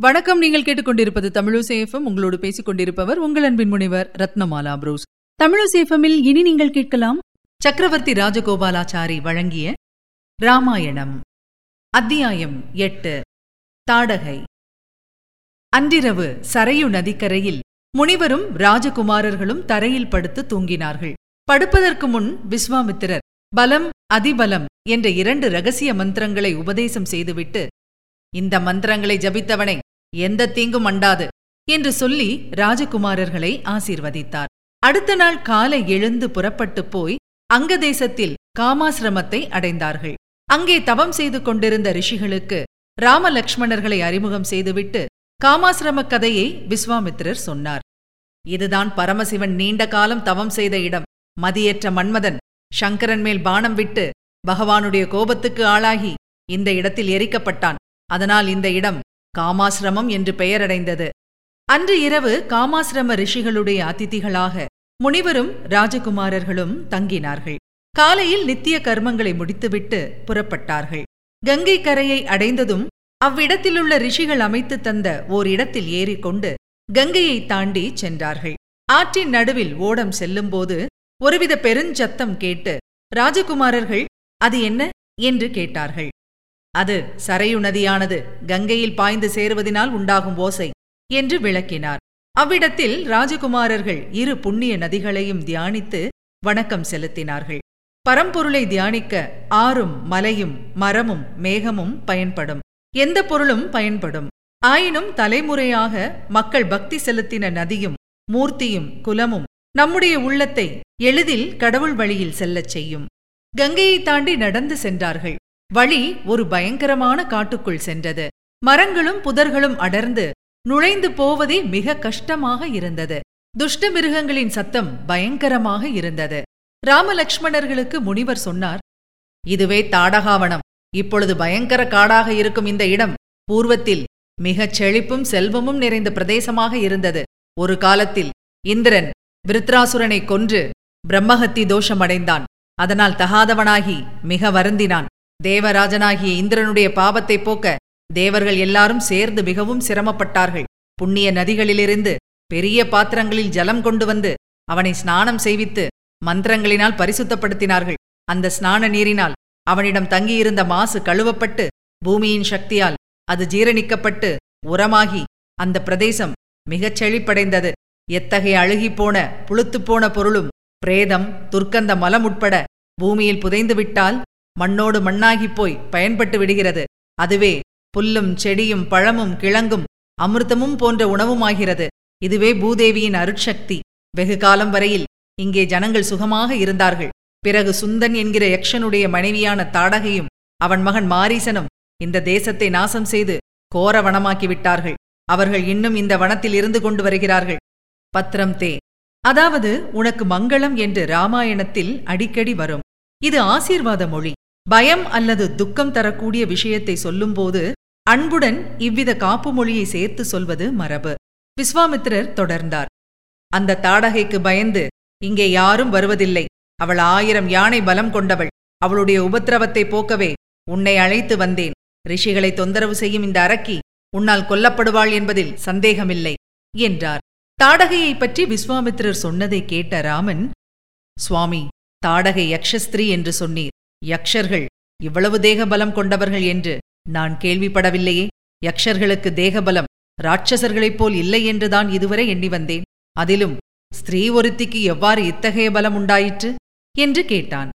வணக்கம். நீங்கள் கேட்டுக்கொண்டிருப்பது தமிழசேஃபம் உங்களோடு பேசிக் கொண்டிருப்பவர் உங்கள் அன்பின் முனைவர் ரத்னமாலா புரூஸ். தமிழசேஃபமில் இனி நீங்கள் கேட்கலாம் சக்கரவர்த்தி ராஜகோபாலாச்சாரி வழங்கிய ராமாயணம். அத்தியாயம் எட்டு. தாடகை. அன்றிரவு சரையு நதிக்கரையில் முனிவரும் ராஜகுமாரர்களும் தரையில் படுத்து தூங்கினார்கள். படுப்பதற்கு முன் விஸ்வாமித்திரர் பலம் அதிபலம் என்ற இரண்டு ரகசிய மந்திரங்களை உபதேசம் செய்துவிட்டு இந்த மந்திரங்களை ஜபித்தவனை எந்த தீங்கும் அண்டாது என்று சொல்லி ராஜகுமாரர்களை ஆசீர்வதித்தார். அடுத்த நாள் காலை எழுந்து புறப்பட்டுப் போய் அங்க தேசத்தில் காமாசிரமத்தை அடைந்தார்கள். அங்கே தவம் செய்து கொண்டிருந்த ரிஷிகளுக்கு ராமலக்ஷ்மணர்களை அறிமுகம் செய்துவிட்டு காமாசிரம கதையை விஸ்வாமித்திரர் சொன்னார். இதுதான் பரமசிவன் நீண்ட காலம் தவம் செய்த இடம். மதியற்ற மன்மதன் சங்கரன் மேல் பானம் விட்டு பகவானுடைய கோபத்துக்கு ஆளாகி இந்த இடத்தில் எரிக்கப்பட்டான். அதனால் இந்த இடம் காமாசிரமம் என்று பெயரடைந்தது. அன்று இரவு காமாசிரம ரிஷிகளுடைய அதிதிகளாக முனிவரும் ராஜகுமாரர்களும் தங்கினார்கள். காலையில் நித்திய கர்மங்களை முடித்துவிட்டு புறப்பட்டார்கள். கங்கை கரையை அடைந்ததும் அவ்விடத்திலுள்ள ரிஷிகள் அமைத்து தந்த ஓர் இடத்தில் ஏறிக்கொண்டு கங்கையை தாண்டி சென்றார்கள். ஆற்றின் நடுவில் ஓடம் செல்லும்போது ஒருவித பெருஞ்சத்தம் கேட்டு ராஜகுமாரர்கள் அது என்ன? என்று கேட்டார்கள். அது சரையு நதியானது கங்கையில் பாய்ந்து சேருவதினால் உண்டாகும் ஓசை என்று விளக்கினார். அவ்விடத்தில் ராஜகுமாரர்கள் இரு புண்ணிய நதிகளையும் தியானித்து வணக்கம் செலுத்தினார்கள். பரம்பொருளை தியானிக்க ஆறும் மலையும் மரமும் மேகமும் பயன்படும். எந்த பொருளும் பயன்படும். ஆயினும் தலைமுறையாக மக்கள் பக்தி செலுத்தின நதியும் மூர்த்தியும் குலமும் நம்முடைய உள்ளத்தை எளிதில் கடவுள் வழியில் செல்லச் செய்யும். கங்கையை தாண்டி நடந்து சென்றார்கள். வழி ஒரு பயங்கரமான காட்டுக்குள் சென்றது. மரங்களும் புதர்களும் அடர்ந்து நுழைந்து போவதே மிக கஷ்டமாக இருந்தது. துஷ்ட மிருகங்களின் சத்தம் பயங்கரமாக இருந்தது. ராமலக்ஷ்மணர்களுக்கு முனிவர் சொன்னார் இதுவே தாடகாவனம். இப்பொழுது பயங்கர காடாக இருக்கும் இந்த இடம் பூர்வத்தில் மிகச் செழிப்பும் செல்வமும் நிறைந்த பிரதேசமாக இருந்தது. ஒரு காலத்தில் இந்திரன் விருத்ராசுரனை கொன்று பிரம்மஹத்தி தோஷமடைந்தான். அதனால் தகாதவனாகி மிக வருந்தினான். தேவராஜனாகிய இந்திரனுடைய பாவத்தை போக்க தேவர்கள் எல்லாரும் சேர்ந்து மிகவும் சிரமப்பட்டார்கள். புண்ணிய நதிகளிலிருந்து பெரிய பாத்திரங்களில் ஜலம் கொண்டு வந்து அவனை ஸ்நானம் செய்வித்து மந்திரங்களினால் பரிசுத்தப்படுத்தினார்கள். அந்த ஸ்நான நீரினால் அவனிடம் தங்கியிருந்த மாசு கழுவப்பட்டு பூமியின் சக்தியால் அது ஜீரணிக்கப்பட்டு உரமாகி அந்த பிரதேசம் மிகச் செழிப்படைந்தது. எத்தகைய அழுகிப்போன புழுத்துப்போன பொருளும் பிரேதம் துர்க்கந்த மலம் உட்பட பூமியில் புதைந்துவிட்டால் மண்ணோடு மண்ணாகிப் போய் பயன்பட்டு விடுகிறது. அதுவே புல்லும் செடியும் பழமும் கிழங்கும் அமிர்தமும் போன்ற உணவுமாகிறது. இதுவே பூதேவியின் அருட்சக்தி. வெகு காலம் வரையில் இங்கே ஜனங்கள் சுகமாக இருந்தார்கள். பிறகு சுந்தன் என்கிற யக்ஷனுடைய மனைவியான தாடகையும் அவன் மகன் மாரீசனும் இந்த தேசத்தை நாசம் செய்து கோர வனமாக்கிவிட்டார்கள் அவர்கள் இன்னும் இந்த வனத்தில் இருந்து கொண்டு வருகிறார்கள். பத்ரம் தே. அதாவது உனக்கு மங்களம் என்று ராமாயணத்தில் அடிக்கடி வரும். இது ஆசீர்வாத மொழி. பயம் அல்லது துக்கம் தரக்கூடிய விஷயத்தை சொல்லும்போது அன்புடன் இவ்வித காப்பு மொழியை சேர்த்து சொல்வது மரபு. விஸ்வாமித்திரர் தொடர்ந்தார். அந்த தாடகைக்கு பயந்து இங்கே யாரும் வருவதில்லை. அவள் ஆயிரம் யானை பலம் கொண்டவள். அவளுடைய உபத்திரவத்தை போக்கவே உன்னை அழைத்து வந்தேன். ரிஷிகளை தொந்தரவு செய்யும் இந்த அரக்கி உன்னால் கொல்லப்படுவாள் என்பதில் சந்தேகமில்லை என்றார். தாடகையைப் பற்றி விஸ்வாமித்திரர் சொன்னதை கேட்ட ராமன் சுவாமி தாடகை யக்ஷஸ்திரீ என்று சொன்னீர். யக்ஷர்கள் இவ்வளவு தேகபலம் கொண்டவர்கள் என்று நான் கேள்விப்படவில்லையே. யக்ஷர்களுக்கு தேகபலம் ராட்சசர்களைப் போல் இல்லை என்றுதான் இதுவரை எண்ணி வந்தேன். அதிலும் ஸ்திரீ ஒருத்திக்கு எவ்வாறு இத்தகைய பலம் உண்டாயிற்று? என்று கேட்டான்.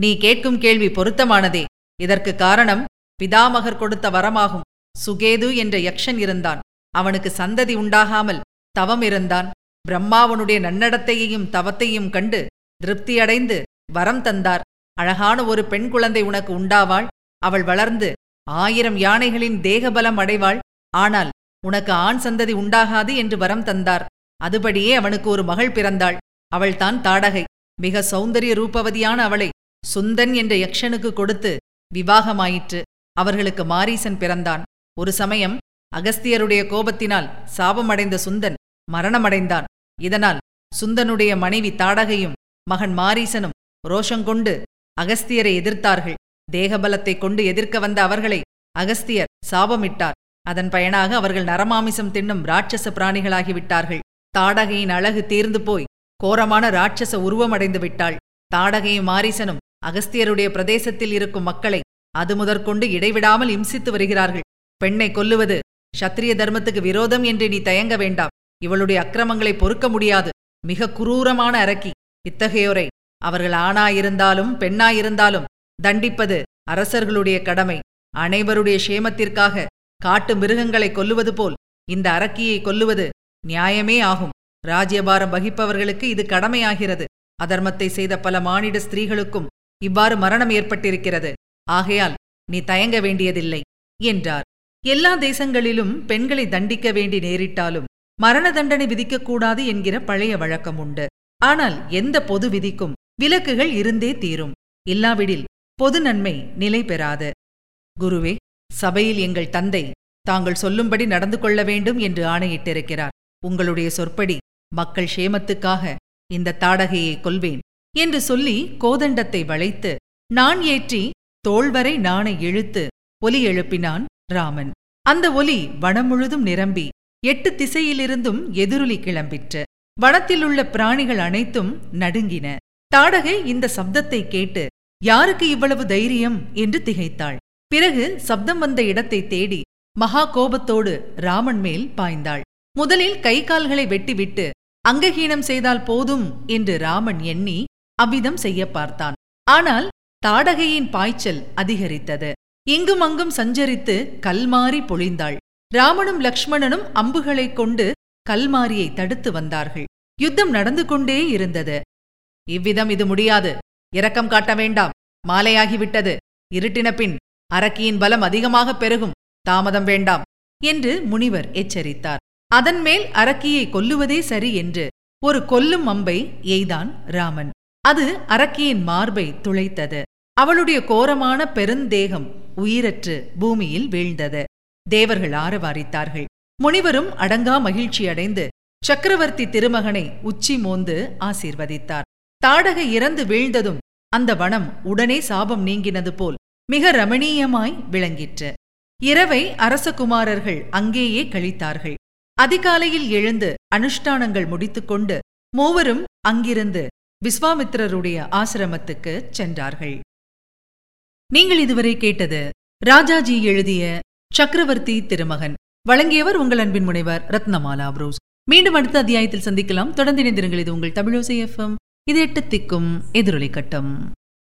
நீ கேட்கும் கேள்வி பொருத்தமானதே. இதற்கு காரணம் பிதாமகர் கொடுத்த வரமாகும். சுகேது என்ற யக்ஷன் இருந்தான். அவனுக்கு சந்ததி உண்டாகாமல் தவம் இருந்தான். பிரம்மாவனுடைய நன்னடத்தையையும் தவத்தையும் கண்டு திருப்தியடைந்து வரம் தந்தார். அழகான ஒரு பெண் குழந்தை உனக்கு உண்டாவாள். அவள் வளர்ந்து ஆயிரம் யானைகளின் தேகபலம் அடைவாள். ஆனால் உனக்கு ஆண் சந்ததி உண்டாகாது என்று வரம் தந்தார். அதுபடியே அவனுக்கு ஒரு மகள் பிறந்தாள். அவள்தான் தாடகை. மிக சௌந்தரிய ரூபவதியான அவளை சுந்தன் என்ற யக்ஷனுக்கு கொடுத்து விவாகமாயிற்று. அவர்களுக்கு மாரீசன் பிறந்தான். ஒரு சமயம் அகஸ்தியருடைய கோபத்தினால் சாபமடைந்த சுந்தன் மரணமடைந்தான். இதனால் சுந்தனுடைய மனைவி தாடகையும் மகன் மாரீசனும் ரோஷங்கொண்டு அகஸ்தியரை எதிர்த்தார்கள். தேகபலத்தைக் கொண்டு எதிர்க்க வந்த அவர்களை அகஸ்தியர் சாபமிட்டார். அதன் பயனாக அவர்கள் நரமாமிசம் தின்னும் ராட்சச பிராணிகளாகிவிட்டார்கள் தாடகையின் அழகு தீர்ந்து போய் கோரமான ராட்சச உருவமடைந்து விட்டாள். தாடகையும் மாரிசனும் அகஸ்தியருடைய பிரதேசத்தில் இருக்கும் மக்களை அது முதற்கொண்டு இடைவிடாமல் இம்சித்து வருகிறார்கள். பெண்ணை கொல்லுவது சத்திரிய தர்மத்துக்கு விரோதம் என்று நீ தயங்க வேண்டாம். இவளுடைய அக்கிரமங்களை பொறுக்க முடியாது. மிக குரூரமான அரக்கி. இத்தகையோரை அவர்கள் ஆணாயிருந்தாலும் பெண்ணாயிருந்தாலும் தண்டிப்பது அரசர்களுடைய கடமை. அனைவருடைய சேமத்திற்காக காட்டு மிருகங்களை கொல்லுவது போல் இந்த அரக்கியை கொல்லுவது நியாயமே ஆகும். ராஜ்யபாரம் வகிப்பவர்களுக்கு இது கடமையாகிறது. அதர்மத்தை செய்த பல மானிட ஸ்திரீகளுக்கும் இவ்வாறு மரணம் ஏற்பட்டிருக்கிறது. ஆகையால் நீ தயங்க வேண்டியதில்லை என்றார். எல்லா தேசங்களிலும் பெண்களை தண்டிக்க வேண்டி நேரிட்டாலும் மரண தண்டனை விதிக்கக்கூடாது என்கிற பழைய வழக்கம் உண்டு ஆனால் எந்த பொது விதிக்கும் விலக்குகள் இருந்தே தீரும். இல்லாவிடில் பொது நன்மை நிலை பெறாது. குருவே சபையில் எங்கள் தந்தை தாங்கள் சொல்லும்படி நடந்து கொள்ள வேண்டும் என்று ஆணையிட்டிருக்கிறார். உங்களுடைய சொற்படி மக்கள் சேமத்துக்காக இந்த தாடகையை கொல்வேன் என்று சொல்லி கோதண்டத்தை வளைத்து நான் ஏற்றி தோள்வரை நாணை இழுத்து ஒலி எழுப்பினான் ராமன். அந்த ஒலி வனம் முழுதும் நிரம்பி எட்டு திசையிலிருந்தும் எதிரொலி கிளம்பிற்று. வனத்திலுள்ள பிராணிகள் அனைத்தும் நடுங்கின. தாடகை இந்த சப்தத்தை கேட்டு யாருக்கு இவ்வளவு தைரியம்? என்று திகைத்தாள். பிறகு சப்தம் வந்த இடத்தை தேடி மகா கோபத்தோடு ராமன் மேல் பாய்ந்தாள். முதலில் கை கால்களை வெட்டிவிட்டு அங்கஹீனம் செய்தால் போதும் என்று ராமன் எண்ணி அவ்விதம் செய்ய பார்த்தான். ஆனால் தாடகையின் பாய்ச்சல் அதிகரித்தது. இங்கும் அங்கும் சஞ்சரித்து கல்மாறி பொழிந்தாள். ராமனும் லக்ஷ்மணனும் அம்புகளைக் கொண்டு கல்மாரியை தடுத்து வந்தார்கள். யுத்தம் நடந்து கொண்டே இருந்தது. இவ்விதம் இது முடியாது. இரக்கம் காட்ட வேண்டாம். மாலையாகிவிட்டது. இருட்டின பின் அரக்கியின் பலம் அதிகமாக பெருகும். தாமதம் வேண்டாம். என்று முனிவர் எச்சரித்தார். அதன்மேல் அரக்கியை கொல்லுவதே சரி என்று ஒரு கொல்லும் அம்பை எய்தான் ராமன். அது அரக்கியின் மார்பை துளைத்தது. அவளுடைய கோரமான பெருந்தேகம் உயிரற்று பூமியில் வீழ்ந்தது. தேவர்கள் ஆரவாரித்தார்கள். முனிவரும் அடங்கா மகிழ்ச்சியடைந்து சக்கரவர்த்தி திருமகனை உச்சி மோந்து ஆசீர்வதித்தார். தாடகை இறந்து வீழ்ந்ததும் அந்த வனம் உடனே சாபம் நீங்கினது போல் மிக ரமணீயமாய் விளங்கிற்று. இரவை அரசகுமாரர்கள் அங்கேயே கழித்தார்கள். அதிகாலையில் எழுந்து அனுஷ்டானங்கள் முடித்துக்கொண்டு மூவரும் அங்கிருந்து விஸ்வாமித்திரருடைய ஆசிரமத்துக்கு சென்றார்கள். நீங்கள் இதுவரை கேட்டது ராஜாஜி எழுதிய சக்கரவர்த்தி திருமகன். வழங்கியவர் உங்கள் அன்பின் முனைவர் ரத்னமாலா புரோஸ். மீண்டும் அடுத்த அத்தியாயத்தில் சந்திக்கலாம். தொடர்ந்து இணைந்திருங்கள். இது உங்கள் தமிழோசை எஃப்எம் இது எட்டு திக்கும் எதிரொலி